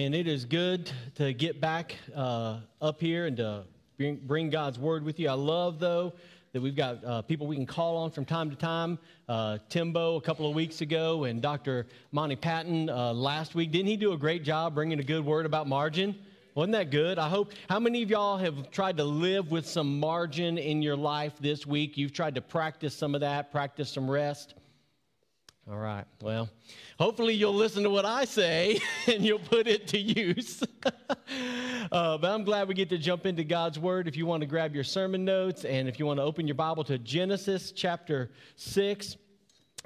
And it is good to get back uh, up here and to bring, bring, God's word with you. I love, though, that we've got uh, people we can call on from time to time. Uh, Timbo a couple of weeks ago and Dr. Monty Patton uh, last week. Didn't he do a great job bringing a good word about margin? Wasn't that good? I hope. How many of y'all have tried to live with some margin in your life this week? You've tried to practice some of that, practice some rest. All right. Well, hopefully you'll listen to what I say and you'll put it to use. uh, but I'm glad we get to jump into God's Word. If you want to grab your sermon notes and if you want to open your Bible to Genesis chapter 6.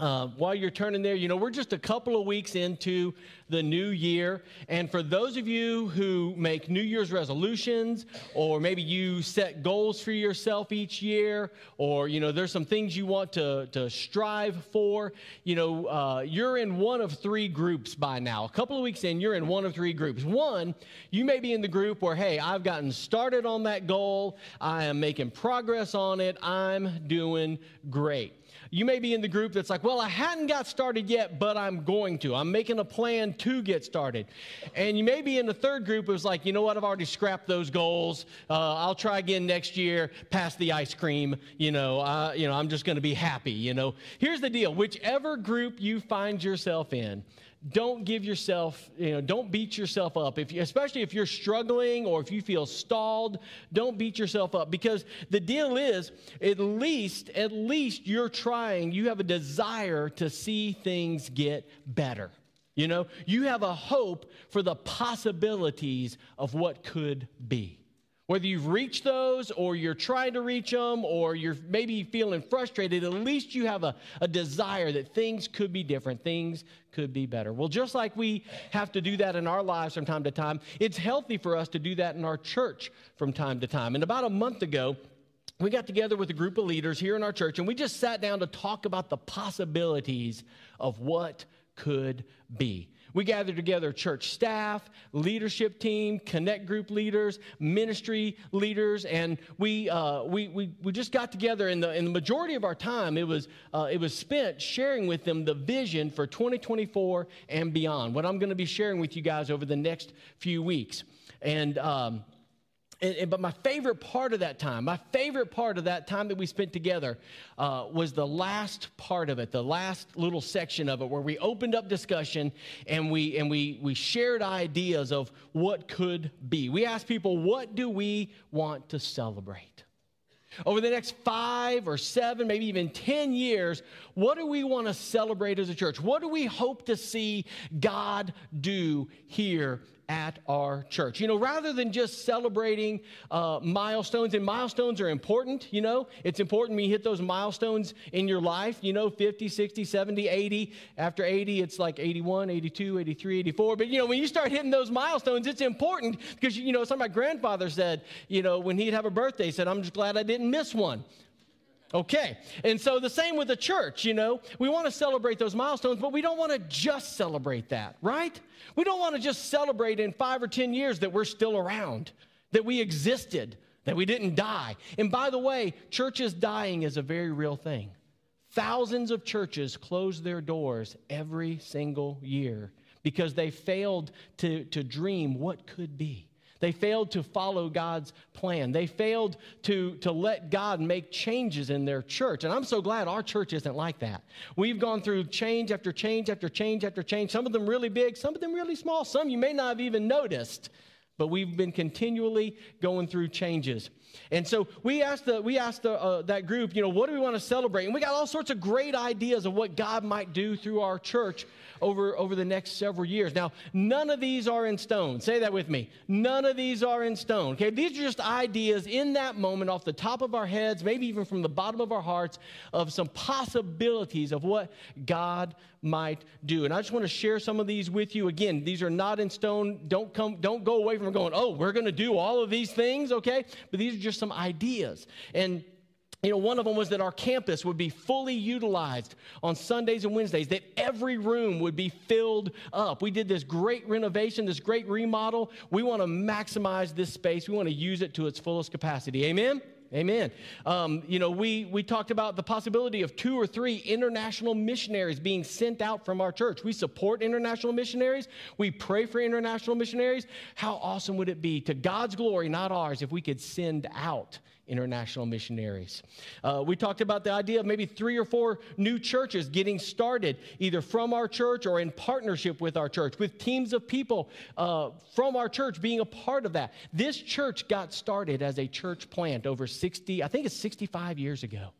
Uh, while you're turning there, you know, we're just a couple of weeks into the new year. And for those of you who make New Year's resolutions, or maybe you set goals for yourself each year, or, you know, there's some things you want to, to strive for, you know, uh, you're in one of three groups by now. A couple of weeks in, you're in one of three groups. One, you may be in the group where, hey, I've gotten started on that goal, I am making progress on it, I'm doing great. You may be in the group that's like, well, I hadn't got started yet, but I'm going to. I'm making a plan to get started. And you may be in the third group who's like, you know what, I've already scrapped those goals. Uh, I'll try again next year, pass the ice cream. You know, uh, you know, I'm just going to be happy. You know, here's the deal: whichever group you find yourself in, don't give yourself, you know, don't beat yourself up. If you, especially if you're struggling or if you feel stalled, don't beat yourself up because the deal is at least, at least you're trying, you have a desire to see things get better. You know, you have a hope for the possibilities of what could be. Whether you've reached those or you're trying to reach them or you're maybe feeling frustrated, at least you have a, a desire that things could be different, things could be better. Well, just like we have to do that in our lives from time to time, it's healthy for us to do that in our church from time to time. And about a month ago, we got together with a group of leaders here in our church and we just sat down to talk about the possibilities of what could be. We gathered together church staff, leadership team, connect group leaders, ministry leaders, and we, uh, we, we, we just got together. In the, in the majority of our time, it was, uh, it was spent sharing with them the vision for 2024 and beyond, what I'm going to be sharing with you guys over the next few weeks. And um, and, and, but my favorite part of that time, my favorite part of that time that we spent together uh, was the last part of it, the last little section of it where we opened up discussion and we and we we shared ideas of what could be. We asked people, what do we want to celebrate? Over the next five or seven, maybe even 10 years, what do we want to celebrate as a church? What do we hope to see God do here at our church. You know, rather than just celebrating uh, milestones, and milestones are important, you know, it's important when you hit those milestones in your life, you know, 50, 60, 70, 80. After 80, it's like 81, 82, 83, 84. But, you know, when you start hitting those milestones, it's important because, you know, some of my grandfather said, you know, when he'd have a birthday, he said, I'm just glad I didn't miss one. Okay. And so the same with the church, you know. We want to celebrate those milestones, but we don't want to just celebrate that, right? We don't want to just celebrate in five or 10 years that we're still around, that we existed, that we didn't die. And by the way, churches dying is a very real thing. Thousands of churches close their doors every single year because they failed to, to dream what could be. They failed to follow God's plan. They failed to, to let God make changes in their church. And I'm so glad our church isn't like that. We've gone through change after change after change after change, some of them really big, some of them really small, some you may not have even noticed. But we've been continually going through changes. And so we asked, the, we asked the, uh, that group, you know, what do we want to celebrate? And we got all sorts of great ideas of what God might do through our church over, over the next several years. Now, none of these are in stone. Say that with me. None of these are in stone. Okay, these are just ideas in that moment off the top of our heads, maybe even from the bottom of our hearts, of some possibilities of what God might do. And I just want to share some of these with you. Again, these are not in stone. Don't come, don't go away from going, oh, we're going to do all of these things, okay? But these are just some ideas. And you know, one of them was that our campus would be fully utilized on Sundays and Wednesdays, that every room would be filled up. We did this great renovation, this great remodel. We want to maximize this space. We want to use it to its fullest capacity. Amen? Amen. Um, you know, we, we talked about the possibility of two or three international missionaries being sent out from our church. We support international missionaries. We pray for international missionaries. How awesome would it be, to God's glory, not ours, if we could send out international missionaries. Uh, we talked about the idea of maybe three or four new churches getting started, either from our church or in partnership with our church, with teams of people uh, from our church being a part of that. This church got started as a church plant over 60, I think it's 65 years ago.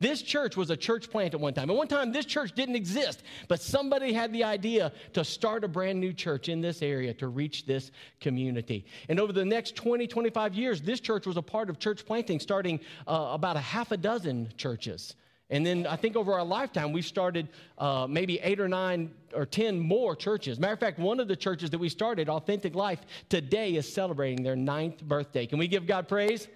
This church was a church plant at one time. At one time, this church didn't exist, but somebody had the idea to start a brand new church in this area to reach this community. And over the next 20, 25 years, this church was a part of church planting, starting uh, about a half a dozen churches. And then I think over our lifetime, we've started uh, maybe eight or nine or 10 more churches. Matter of fact, one of the churches that we started, Authentic Life, today is celebrating their ninth birthday. Can we give God praise?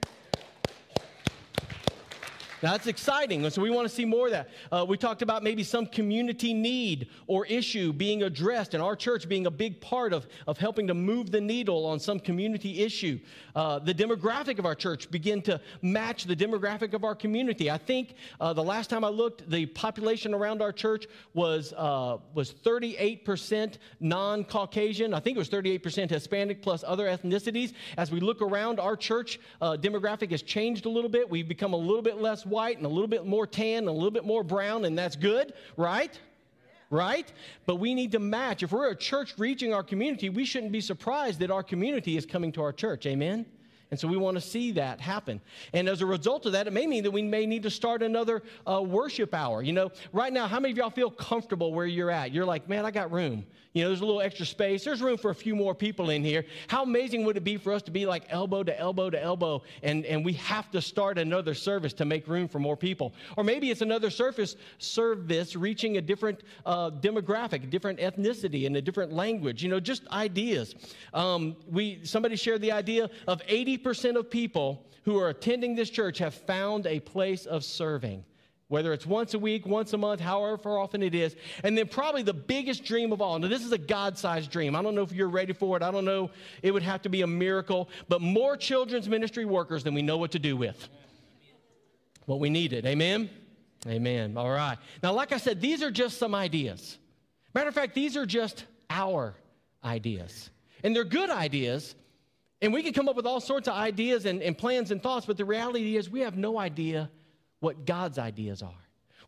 That's exciting. So we want to see more of that. Uh, we talked about maybe some community need or issue being addressed, and our church being a big part of, of helping to move the needle on some community issue. Uh, the demographic of our church begin to match the demographic of our community. I think uh, the last time I looked, the population around our church was uh, was 38% non-Caucasian. I think it was 38% Hispanic plus other ethnicities. As we look around, our church uh, demographic has changed a little bit. We've become a little bit less white and a little bit more tan and a little bit more brown, and that's good, right? Right? But we need to match. If we're a church reaching our community, we shouldn't be surprised that our community is coming to our church. Amen? And so we want to see that happen. And as a result of that, it may mean that we may need to start another uh, worship hour. You know, right now, how many of y'all feel comfortable where you're at? You're like, man, I got room. You know, there's a little extra space. There's room for a few more people in here. How amazing would it be for us to be like elbow to elbow to elbow, and, and we have to start another service to make room for more people? Or maybe it's another service service reaching a different uh, demographic, different ethnicity, and a different language. You know, just ideas. Um, we somebody shared the idea of 80% of people who are attending this church have found a place of serving whether it's once a week, once a month, however often it is. And then probably the biggest dream of all. Now, this is a God sized dream. I don't know if you're ready for it. I don't know. It would have to be a miracle, but more children's ministry workers than we know what to do with. What we needed. Amen? Amen. All right. Now, like I said, these are just some ideas. Matter of fact, these are just our ideas. And they're good ideas. And we can come up with all sorts of ideas and, and plans and thoughts, but the reality is we have no idea what God's ideas are.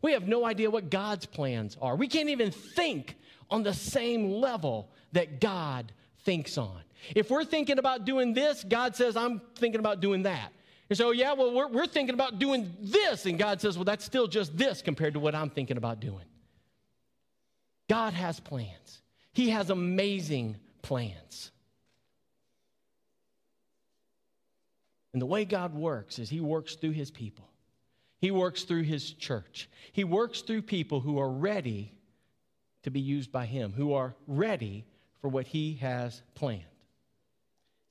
We have no idea what God's plans are. We can't even think on the same level that God thinks on. If we're thinking about doing this, God says, I'm thinking about doing that. And so, oh, yeah, well, we're, we're thinking about doing this. And God says, well, that's still just this compared to what I'm thinking about doing. God has plans, He has amazing plans. And the way God works is He works through His people. He works through his church. He works through people who are ready to be used by him, who are ready for what he has planned.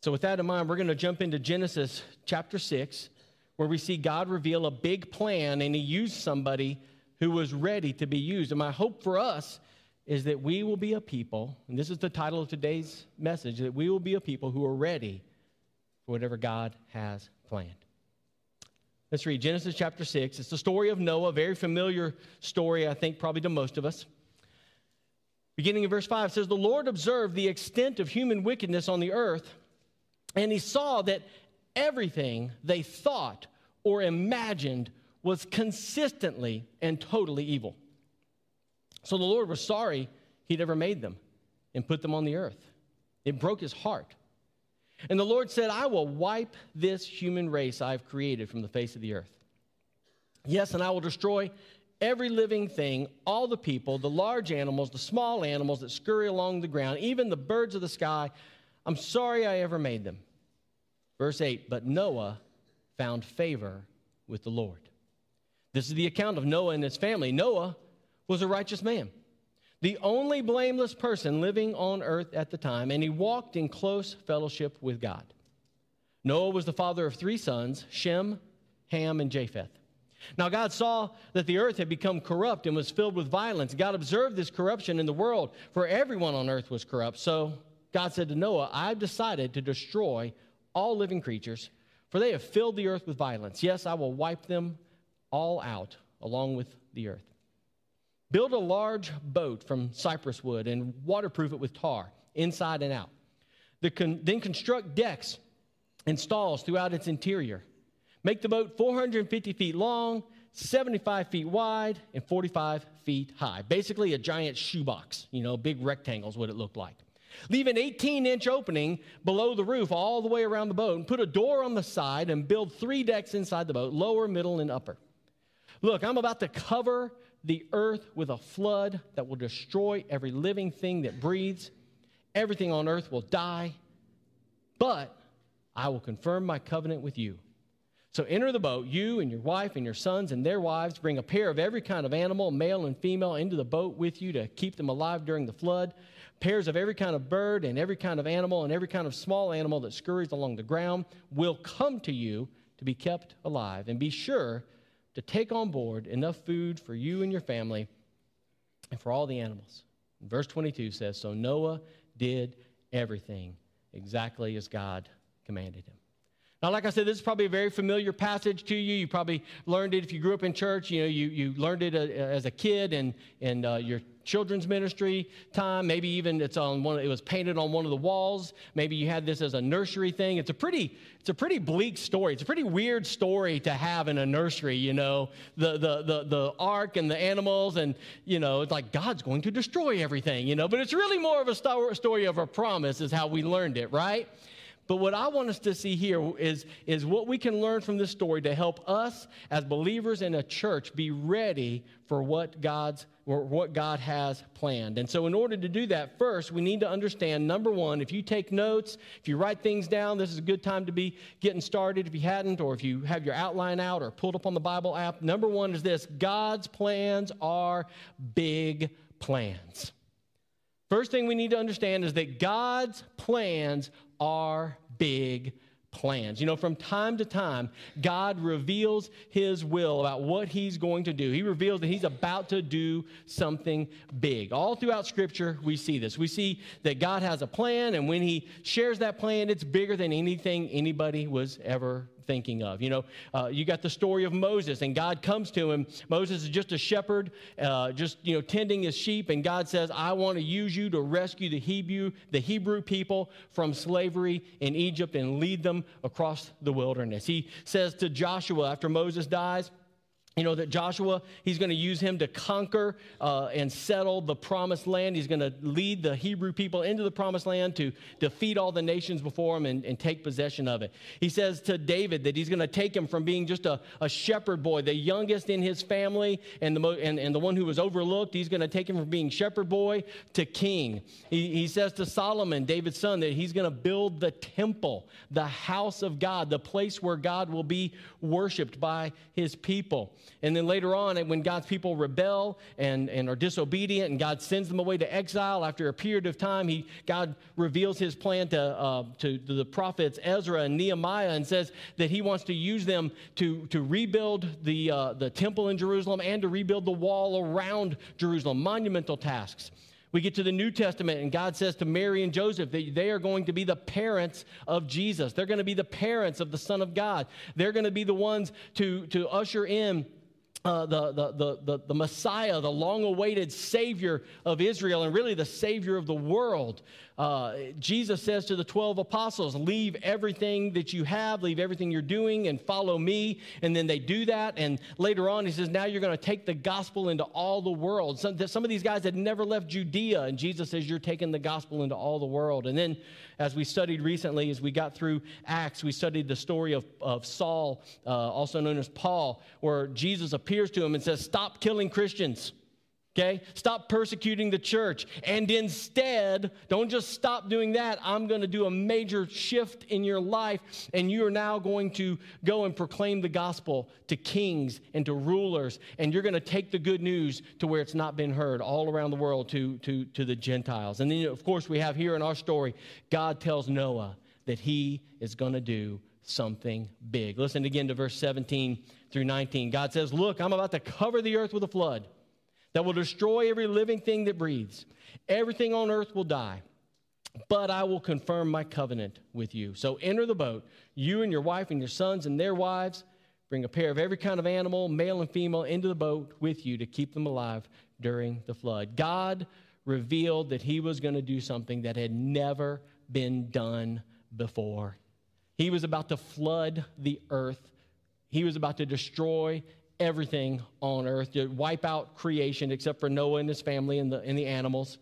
So, with that in mind, we're going to jump into Genesis chapter 6, where we see God reveal a big plan and he used somebody who was ready to be used. And my hope for us is that we will be a people, and this is the title of today's message, that we will be a people who are ready for whatever God has planned. Let's read Genesis chapter 6. It's the story of Noah, a very familiar story, I think, probably to most of us. Beginning in verse 5 says, The Lord observed the extent of human wickedness on the earth, and he saw that everything they thought or imagined was consistently and totally evil. So the Lord was sorry he'd ever made them and put them on the earth. It broke his heart. And the Lord said, I will wipe this human race I've created from the face of the earth. Yes, and I will destroy every living thing, all the people, the large animals, the small animals that scurry along the ground, even the birds of the sky. I'm sorry I ever made them. Verse 8 But Noah found favor with the Lord. This is the account of Noah and his family. Noah was a righteous man the only blameless person living on earth at the time, and he walked in close fellowship with God. Noah was the father of three sons Shem, Ham, and Japheth. Now, God saw that the earth had become corrupt and was filled with violence. God observed this corruption in the world, for everyone on earth was corrupt. So God said to Noah, I've decided to destroy all living creatures for they have filled the earth with violence. Yes, I will wipe them all out along with the earth. Build a large boat from cypress wood and waterproof it with tar, inside and out. The con- then construct decks and stalls throughout its interior. Make the boat 450 feet long, 75 feet wide, and 45 feet high. Basically, a giant shoebox, you know, big rectangles, what it looked like. Leave an 18 inch opening below the roof all the way around the boat and put a door on the side and build three decks inside the boat lower, middle, and upper. Look, I'm about to cover the earth with a flood that will destroy every living thing that breathes. Everything on earth will die, but I will confirm my covenant with you. So enter the boat, you and your wife and your sons and their wives. Bring a pair of every kind of animal, male and female, into the boat with you to keep them alive during the flood. Pairs of every kind of bird and every kind of animal and every kind of small animal that scurries along the ground will come to you to be kept alive. And be sure to take on board enough food for you and your family and for all the animals. verse 22 says So Noah did everything exactly as God commanded him. Now, like I said, this is probably a very familiar passage to you. You probably learned it if you grew up in church. You know, you, you learned it uh, as a kid and in uh, your children's ministry time. Maybe even it's on one. It was painted on one of the walls. Maybe you had this as a nursery thing. It's a pretty, it's a pretty bleak story. It's a pretty weird story to have in a nursery. You know, the the the the ark and the animals, and you know, it's like God's going to destroy everything. You know, but it's really more of a story of a promise, is how we learned it, right? But what I want us to see here is, is what we can learn from this story to help us as believers in a church be ready for what God's what God has planned. And so in order to do that, first we need to understand number 1, if you take notes, if you write things down, this is a good time to be getting started if you hadn't or if you have your outline out or pulled up on the Bible app. Number 1 is this, God's plans are big plans. First thing we need to understand is that God's plans are big plans. You know, from time to time, God reveals his will about what he's going to do. He reveals that he's about to do something big. All throughout scripture, we see this. We see that God has a plan, and when he shares that plan, it's bigger than anything anybody was ever thinking of. You know, uh, you got the story of Moses, and God comes to him. Moses is just a shepherd, uh, just you know, tending his sheep, and God says, "I want to use you to rescue the Hebrew, the Hebrew people from slavery in Egypt and lead them across the wilderness." He says to Joshua after Moses dies you know that joshua he's going to use him to conquer uh, and settle the promised land. He's going to lead the hebrew people into the promised land to defeat all the nations before him and, and take possession of it. He says to david that he's going to take him from being just a, a shepherd boy the youngest in his family and the, mo- and, and the one who was overlooked. He's going to take him from being shepherd boy to king. He, he says to solomon david's son that he's going to build the temple the house of god the place where god will be worshiped by his people and then later on, when God's people rebel and, and are disobedient and God sends them away to exile, after a period of time, he, God reveals his plan to, uh, to, the prophets Ezra and Nehemiah and says that he wants to use them to, to rebuild the, uh, the temple in Jerusalem and to rebuild the wall around Jerusalem, monumental tasks. We get to the New Testament, and God says to Mary and Joseph that they are going to be the parents of Jesus. They're going to be the parents of the Son of God. They're going to be the ones to, to usher in uh, the, the, the, the, Messiah, the long awaited Savior of Israel, and really the Savior of the world. Uh, Jesus says to the 12 apostles, Leave everything that you have, leave everything you're doing, and follow me. And then they do that. And later on, he says, Now you're going to take the gospel into all the world. Some, some of these guys had never left Judea, and Jesus says, You're taking the gospel into all the world. And then, as we studied recently, as we got through Acts, we studied the story of, of Saul, uh, also known as Paul, where Jesus appears to him and says, Stop killing Christians. Okay? Stop persecuting the church. And instead, don't just stop doing that. I'm going to do a major shift in your life, and you are now going to go and proclaim the gospel to kings and to rulers. And you're going to take the good news to where it's not been heard all around the world to, to, to the Gentiles. And then, of course, we have here in our story, God tells Noah that he is going to do something big. Listen again to verse 17 through 19. God says, Look, I'm about to cover the earth with a flood that will destroy every living thing that breathes. Everything on earth will die. but I will confirm my covenant with you. So enter the boat, you and your wife and your sons and their wives. Bring a pair of every kind of animal, male and female, into the boat with you to keep them alive during the flood. God revealed that he was going to do something that had never been done before. He was about to flood the earth, he was about to destroy everything on earth, to wipe out creation except for Noah and his family and the, and the animals.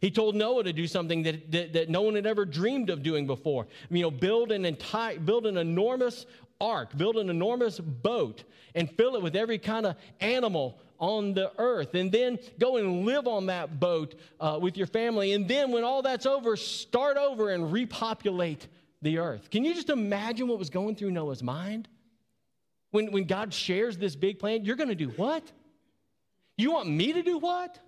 He told Noah to do something that, that, that, no one had ever dreamed of doing before. You know, build an entire, build an enormous ark, build an enormous boat, and fill it with every kind of animal on the earth. And then go and live on that boat uh, with your family. And then when all that's over, start over and repopulate the earth. Can you just imagine what was going through Noah's mind? When, when God shares this big plan, you're going to do what? You want me to do what?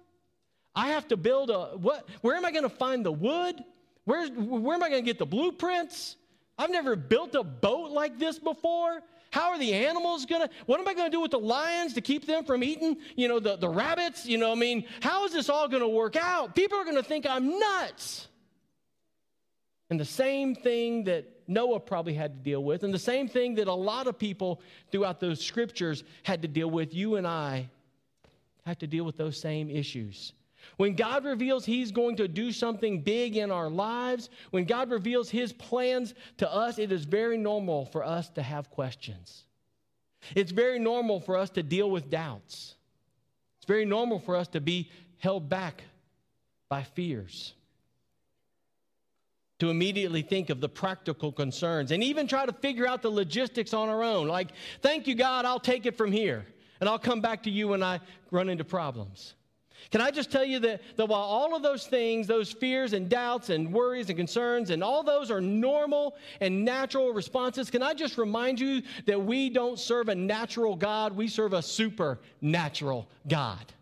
I have to build a what? Where am I going to find the wood? Where's, where am I going to get the blueprints? I've never built a boat like this before. How are the animals going to, what am I going to do with the lions to keep them from eating, you know, the, the rabbits? You know, I mean, how is this all going to work out? People are going to think I'm nuts. And the same thing that Noah probably had to deal with, and the same thing that a lot of people throughout those scriptures had to deal with, you and I have to deal with those same issues. When God reveals He's going to do something big in our lives, when God reveals His plans to us, it is very normal for us to have questions. It's very normal for us to deal with doubts. It's very normal for us to be held back by fears to immediately think of the practical concerns and even try to figure out the logistics on our own. Like, thank you, God, I'll take it from here, and I'll come back to you when I run into problems. Can I just tell you that, that while all of those things, those fears and doubts and worries and concerns, and all those are normal and natural responses, can I just remind you that we don't serve a natural God, we serve a supernatural God.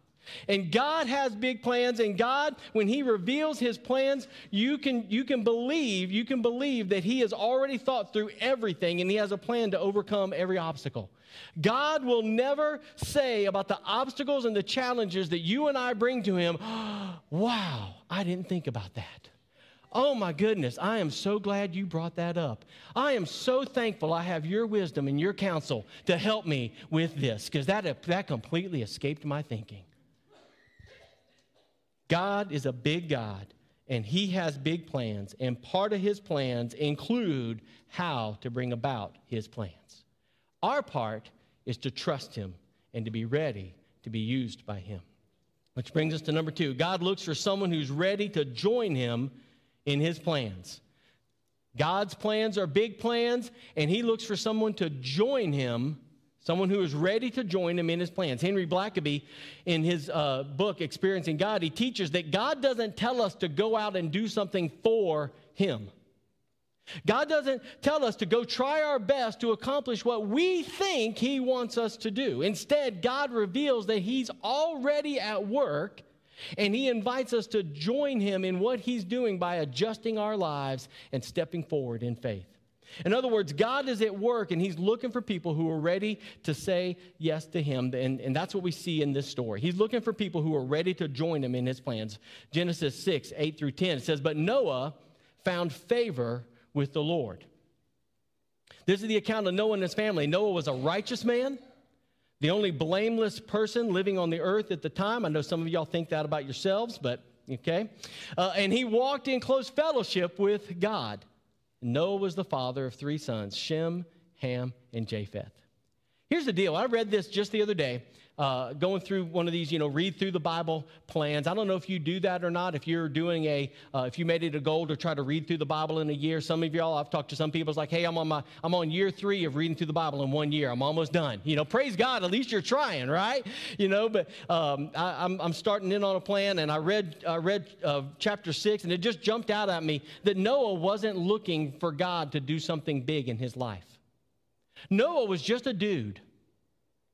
And God has big plans, and God, when He reveals His plans, you can, you can believe, you can believe that He has already thought through everything and He has a plan to overcome every obstacle. God will never say about the obstacles and the challenges that you and I bring to Him, wow, I didn't think about that. Oh my goodness, I am so glad you brought that up. I am so thankful I have your wisdom and your counsel to help me with this because that, that completely escaped my thinking. God is a big God, and He has big plans, and part of His plans include how to bring about His plans. Our part is to trust Him and to be ready to be used by Him. Which brings us to number two God looks for someone who's ready to join Him in His plans. God's plans are big plans, and He looks for someone to join Him someone who is ready to join him in his plans. Henry Blackaby, in his uh, book, Experiencing God, he teaches that God doesn't tell us to go out and do something for him. God doesn't tell us to go try our best to accomplish what we think He wants us to do. Instead, God reveals that He's already at work and He invites us to join Him in what He's doing by adjusting our lives and stepping forward in faith. In other words, God is at work and He's looking for people who are ready to say yes to Him. And, and that's what we see in this story. He's looking for people who are ready to join Him in His plans. Genesis 6, 8 through 10 says, But Noah found favor with the Lord. This is the account of Noah and his family. Noah was a righteous man, the only blameless person living on the earth at the time. I know some of y'all think that about yourselves, but okay. Uh, and he walked in close fellowship with God. Noah was the father of three sons Shem, Ham, and Japheth. Here's the deal I read this just the other day uh, going through one of these, you know, read through the Bible plans. I don't know if you do that or not. If you're doing a, uh, if you made it a goal to try to read through the Bible in a year. Some of y'all, I've talked to some people. It's like, hey, I'm on my, I'm on year three of reading through the Bible in one year. I'm almost done. You know, praise God. At least you're trying, right? You know, but um, I, am I'm, I'm starting in on a plan, and I read, I read uh, chapter six, and it just jumped out at me that Noah wasn't looking for God to do something big in his life. Noah was just a dude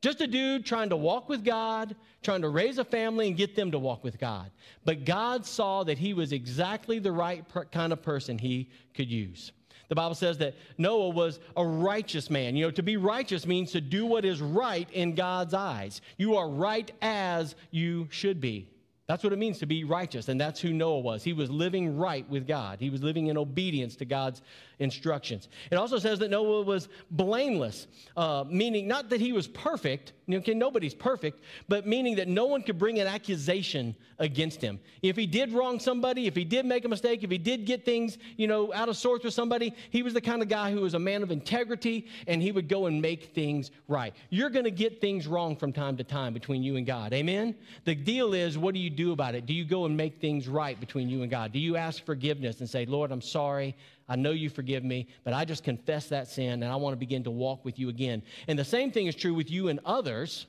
just a dude trying to walk with God, trying to raise a family and get them to walk with God. But God saw that he was exactly the right per- kind of person he could use. The Bible says that Noah was a righteous man. You know, to be righteous means to do what is right in God's eyes. You are right as you should be. That's what it means to be righteous, and that's who Noah was. He was living right with God. He was living in obedience to God's instructions. It also says that Noah was blameless, uh, meaning not that he was perfect. Okay, nobody's perfect, but meaning that no one could bring an accusation against him. If he did wrong somebody, if he did make a mistake, if he did get things, you know, out of sorts with somebody, he was the kind of guy who was a man of integrity, and he would go and make things right. You're going to get things wrong from time to time between you and God. Amen. The deal is, what do you do about it? Do you go and make things right between you and God? Do you ask forgiveness and say, Lord, I'm sorry. I know you forgive me, but I just confess that sin and I want to begin to walk with you again. And the same thing is true with you and others.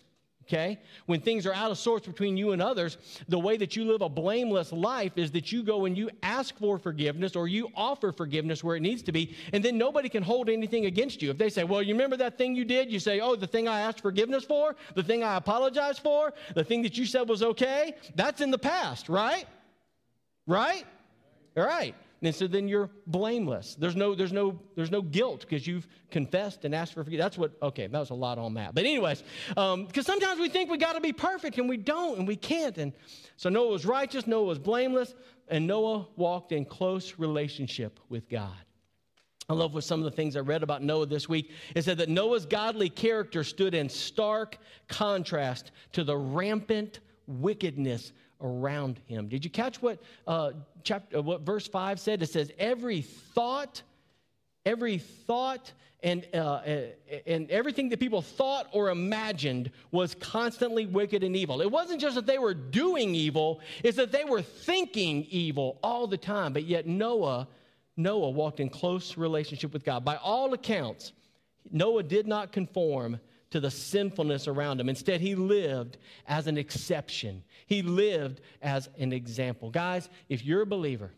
Okay? When things are out of sorts between you and others, the way that you live a blameless life is that you go and you ask for forgiveness or you offer forgiveness where it needs to be, and then nobody can hold anything against you. If they say, Well, you remember that thing you did? You say, Oh, the thing I asked forgiveness for, the thing I apologized for, the thing that you said was okay, that's in the past, right? Right? All right. And so then you're blameless. There's no, there's no, there's no guilt because you've confessed and asked for forgiveness. That's what, okay, that was a lot on that. But anyways, because um, sometimes we think we got to be perfect and we don't and we can't. And so Noah was righteous, Noah was blameless, and Noah walked in close relationship with God. I love what some of the things I read about Noah this week. It said that Noah's godly character stood in stark contrast to the rampant wickedness around him. Did you catch what uh, chapter, uh, what verse five said? It says, "Every thought, every thought." And, uh, and everything that people thought or imagined was constantly wicked and evil. It wasn't just that they were doing evil, it's that they were thinking evil all the time. But yet Noah, Noah walked in close relationship with God. By all accounts, Noah did not conform to the sinfulness around him. Instead, he lived as an exception, he lived as an example. Guys, if you're a believer,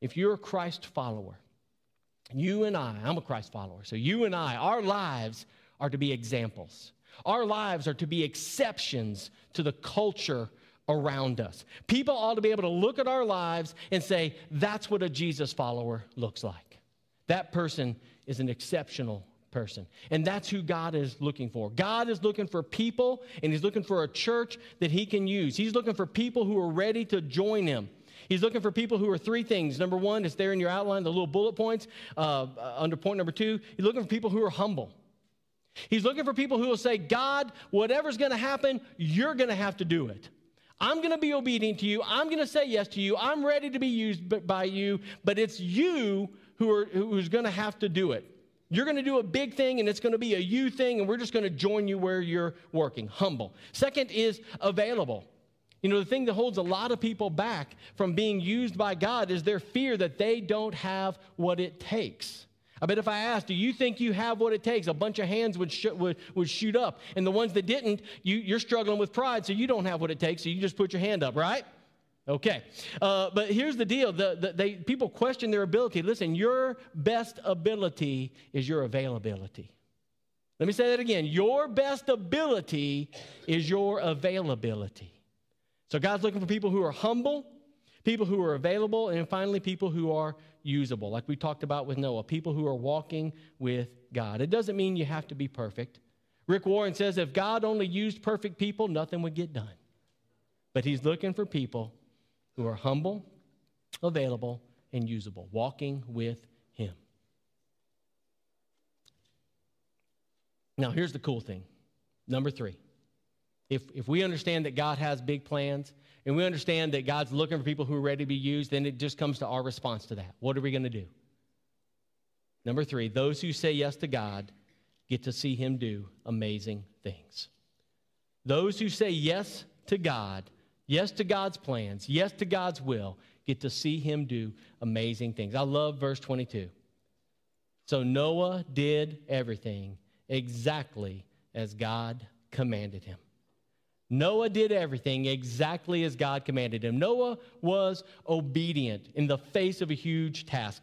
if you're a Christ follower, you and I, I'm a Christ follower, so you and I, our lives are to be examples. Our lives are to be exceptions to the culture around us. People ought to be able to look at our lives and say, that's what a Jesus follower looks like. That person is an exceptional person. And that's who God is looking for. God is looking for people, and He's looking for a church that He can use. He's looking for people who are ready to join Him. He's looking for people who are three things. Number one, is there in your outline, the little bullet points. Uh, under point number two, He's looking for people who are humble. He's looking for people who will say, God, whatever's going to happen, you're going to have to do it. I'm going to be obedient to you. I'm going to say yes to you. I'm ready to be used by you, but it's you who are, who's going to have to do it. You're going to do a big thing and it's going to be a you thing, and we're just going to join you where you're working. Humble. Second is available. You know, the thing that holds a lot of people back from being used by God is their fear that they don't have what it takes. I bet if I asked, do you think you have what it takes? A bunch of hands would, sh- would, would shoot up. And the ones that didn't, you, you're struggling with pride, so you don't have what it takes, so you just put your hand up, right? Okay, uh, but here's the deal: the, the, they, people question their ability. Listen, your best ability is your availability. Let me say that again: your best ability is your availability. So God's looking for people who are humble, people who are available, and finally people who are usable, like we talked about with Noah. People who are walking with God. It doesn't mean you have to be perfect. Rick Warren says if God only used perfect people, nothing would get done. But He's looking for people who are humble, available, and usable, walking with Him. Now, here's the cool thing. Number three. If, if we understand that God has big plans and we understand that God's looking for people who are ready to be used, then it just comes to our response to that. What are we going to do? Number three, those who say yes to God get to see Him do amazing things. Those who say yes to God yes to God's plans, yes to God's will, get to see him do amazing things. I love verse 22. So Noah did everything exactly as God commanded him. Noah did everything exactly as God commanded him. Noah was obedient in the face of a huge task.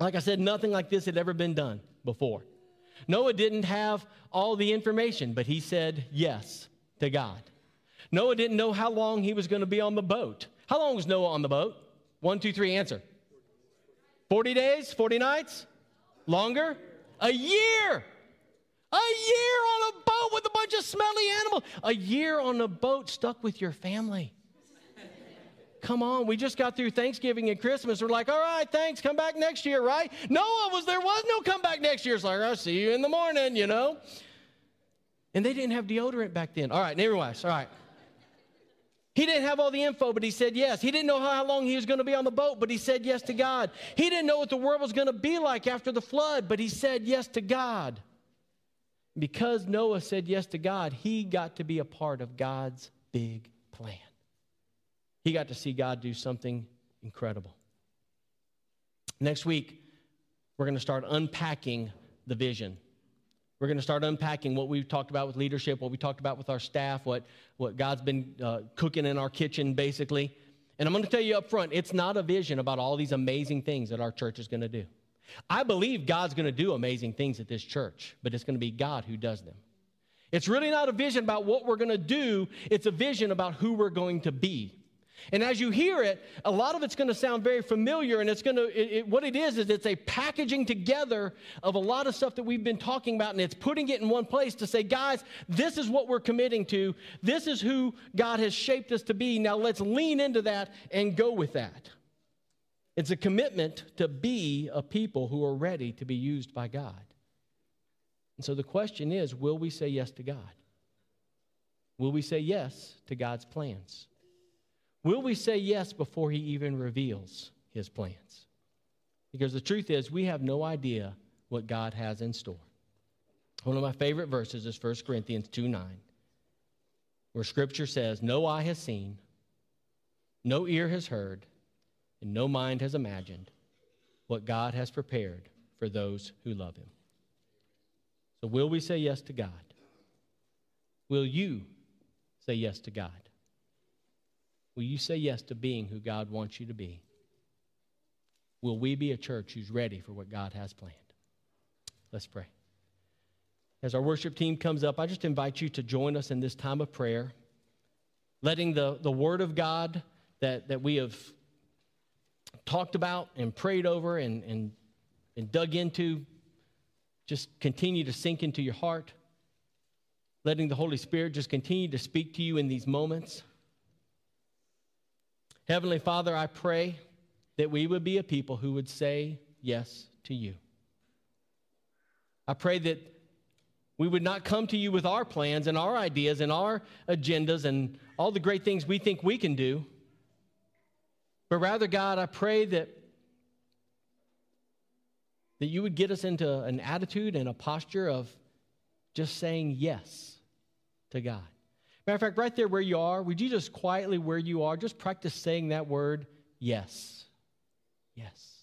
Like I said, nothing like this had ever been done before. Noah didn't have all the information, but he said yes to God. Noah didn't know how long he was going to be on the boat. How long was Noah on the boat? One, two, three, answer. 40 days? 40 nights? Longer? A year! A year on a boat with a bunch of smelly animals. A year on a boat stuck with your family. Come on, we just got through Thanksgiving and Christmas. We're like, all right, thanks, come back next year, right? Noah was there was no comeback next year. It's like, I'll see you in the morning, you know. And they didn't have deodorant back then. All right, anyways, all right. He didn't have all the info, but he said yes. He didn't know how long he was going to be on the boat, but he said yes to God. He didn't know what the world was going to be like after the flood, but he said yes to God. Because Noah said yes to God, he got to be a part of God's big plan. He got to see God do something incredible. Next week, we're going to start unpacking the vision. We're going to start unpacking what we've talked about with leadership, what we talked about with our staff, what, what God's been uh, cooking in our kitchen, basically. And I'm going to tell you up front, it's not a vision about all these amazing things that our church is going to do. I believe God's going to do amazing things at this church, but it's going to be God who does them. It's really not a vision about what we're going to do, it's a vision about who we're going to be. And as you hear it, a lot of it's going to sound very familiar, and it's going to, it, it, what it is, is it's a packaging together of a lot of stuff that we've been talking about, and it's putting it in one place to say, guys, this is what we're committing to. This is who God has shaped us to be. Now let's lean into that and go with that. It's a commitment to be a people who are ready to be used by God. And so the question is will we say yes to God? Will we say yes to God's plans? Will we say yes before he even reveals his plans? Because the truth is, we have no idea what God has in store. One of my favorite verses is 1 Corinthians 2 9, where scripture says, No eye has seen, no ear has heard, and no mind has imagined what God has prepared for those who love him. So, will we say yes to God? Will you say yes to God? Will you say yes to being who God wants you to be? Will we be a church who's ready for what God has planned? Let's pray. As our worship team comes up, I just invite you to join us in this time of prayer, letting the, the Word of God that, that we have talked about and prayed over and, and, and dug into just continue to sink into your heart, letting the Holy Spirit just continue to speak to you in these moments. Heavenly Father, I pray that we would be a people who would say yes to you. I pray that we would not come to you with our plans and our ideas and our agendas and all the great things we think we can do. But rather, God, I pray that, that you would get us into an attitude and a posture of just saying yes to God. Matter of fact, right there where you are, would you just quietly where you are, just practice saying that word, yes. Yes.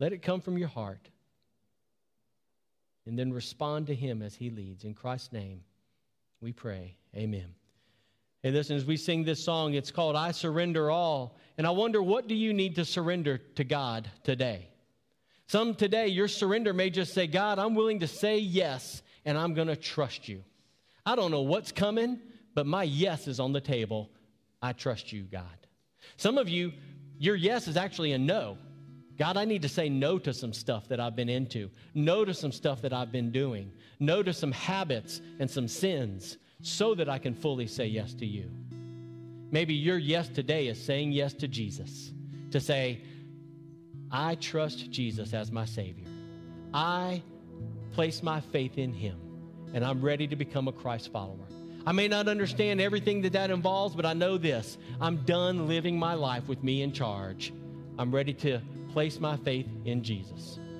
Let it come from your heart. And then respond to Him as He leads. In Christ's name, we pray. Amen. Hey, listen, as we sing this song, it's called I Surrender All. And I wonder, what do you need to surrender to God today? Some today, your surrender may just say, God, I'm willing to say yes, and I'm going to trust you. I don't know what's coming, but my yes is on the table. I trust you, God. Some of you, your yes is actually a no. God, I need to say no to some stuff that I've been into, no to some stuff that I've been doing, no to some habits and some sins, so that I can fully say yes to you. Maybe your yes today is saying yes to Jesus, to say, I trust Jesus as my Savior. I place my faith in Him and I'm ready to become a Christ follower. I may not understand everything that that involves, but I know this I'm done living my life with me in charge. I'm ready to place my faith in Jesus.